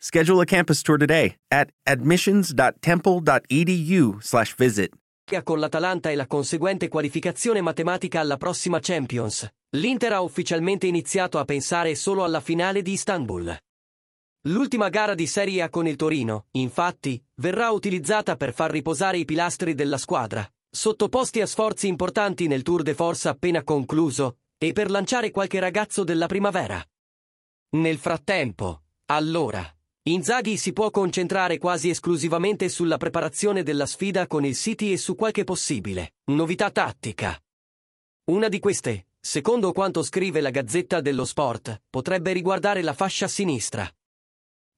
Schedule a campus tour today at admissions.temple.edu/visit. con l'Atalanta e la conseguente qualificazione matematica alla prossima Champions, l'Inter ha ufficialmente iniziato a pensare solo alla finale di Istanbul. L'ultima gara di Serie A con il Torino, infatti, verrà utilizzata per far riposare i pilastri della squadra, sottoposti a sforzi importanti nel Tour de Force appena concluso, e per lanciare qualche ragazzo della primavera. Nel frattempo, allora, Inzaghi si può concentrare quasi esclusivamente sulla preparazione della sfida con il City e su qualche possibile novità tattica. Una di queste, secondo quanto scrive la Gazzetta dello Sport, potrebbe riguardare la fascia sinistra.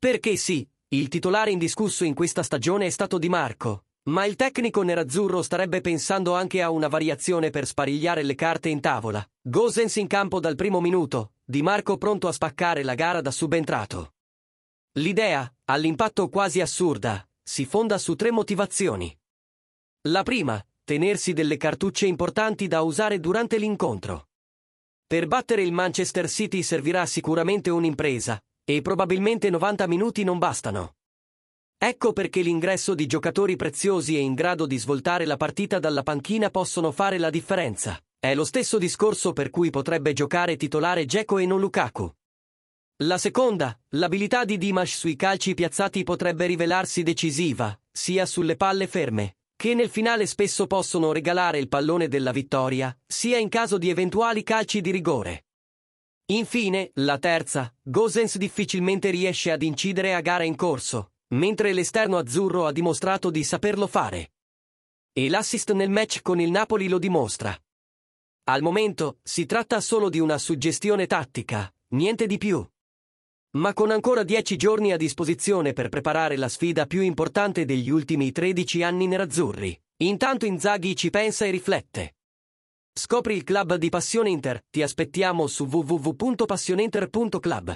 Perché sì, il titolare indiscusso in questa stagione è stato Di Marco, ma il tecnico nerazzurro starebbe pensando anche a una variazione per sparigliare le carte in tavola. Gosens in campo dal primo minuto, Di Marco pronto a spaccare la gara da subentrato. L'idea, all'impatto quasi assurda, si fonda su tre motivazioni. La prima, tenersi delle cartucce importanti da usare durante l'incontro. Per battere il Manchester City servirà sicuramente un'impresa, e probabilmente 90 minuti non bastano. Ecco perché l'ingresso di giocatori preziosi e in grado di svoltare la partita dalla panchina possono fare la differenza. È lo stesso discorso per cui potrebbe giocare titolare Geco e non Lukaku. La seconda, l'abilità di Dimash sui calci piazzati potrebbe rivelarsi decisiva, sia sulle palle ferme, che nel finale spesso possono regalare il pallone della vittoria, sia in caso di eventuali calci di rigore. Infine, la terza, Gosens difficilmente riesce ad incidere a gara in corso, mentre l'esterno azzurro ha dimostrato di saperlo fare. E l'assist nel match con il Napoli lo dimostra. Al momento, si tratta solo di una suggestione tattica, niente di più. Ma con ancora dieci giorni a disposizione per preparare la sfida più importante degli ultimi 13 anni nerazzurri, intanto Inzaghi ci pensa e riflette. Scopri il club di Passione Inter, ti aspettiamo su www.passioneinter.club.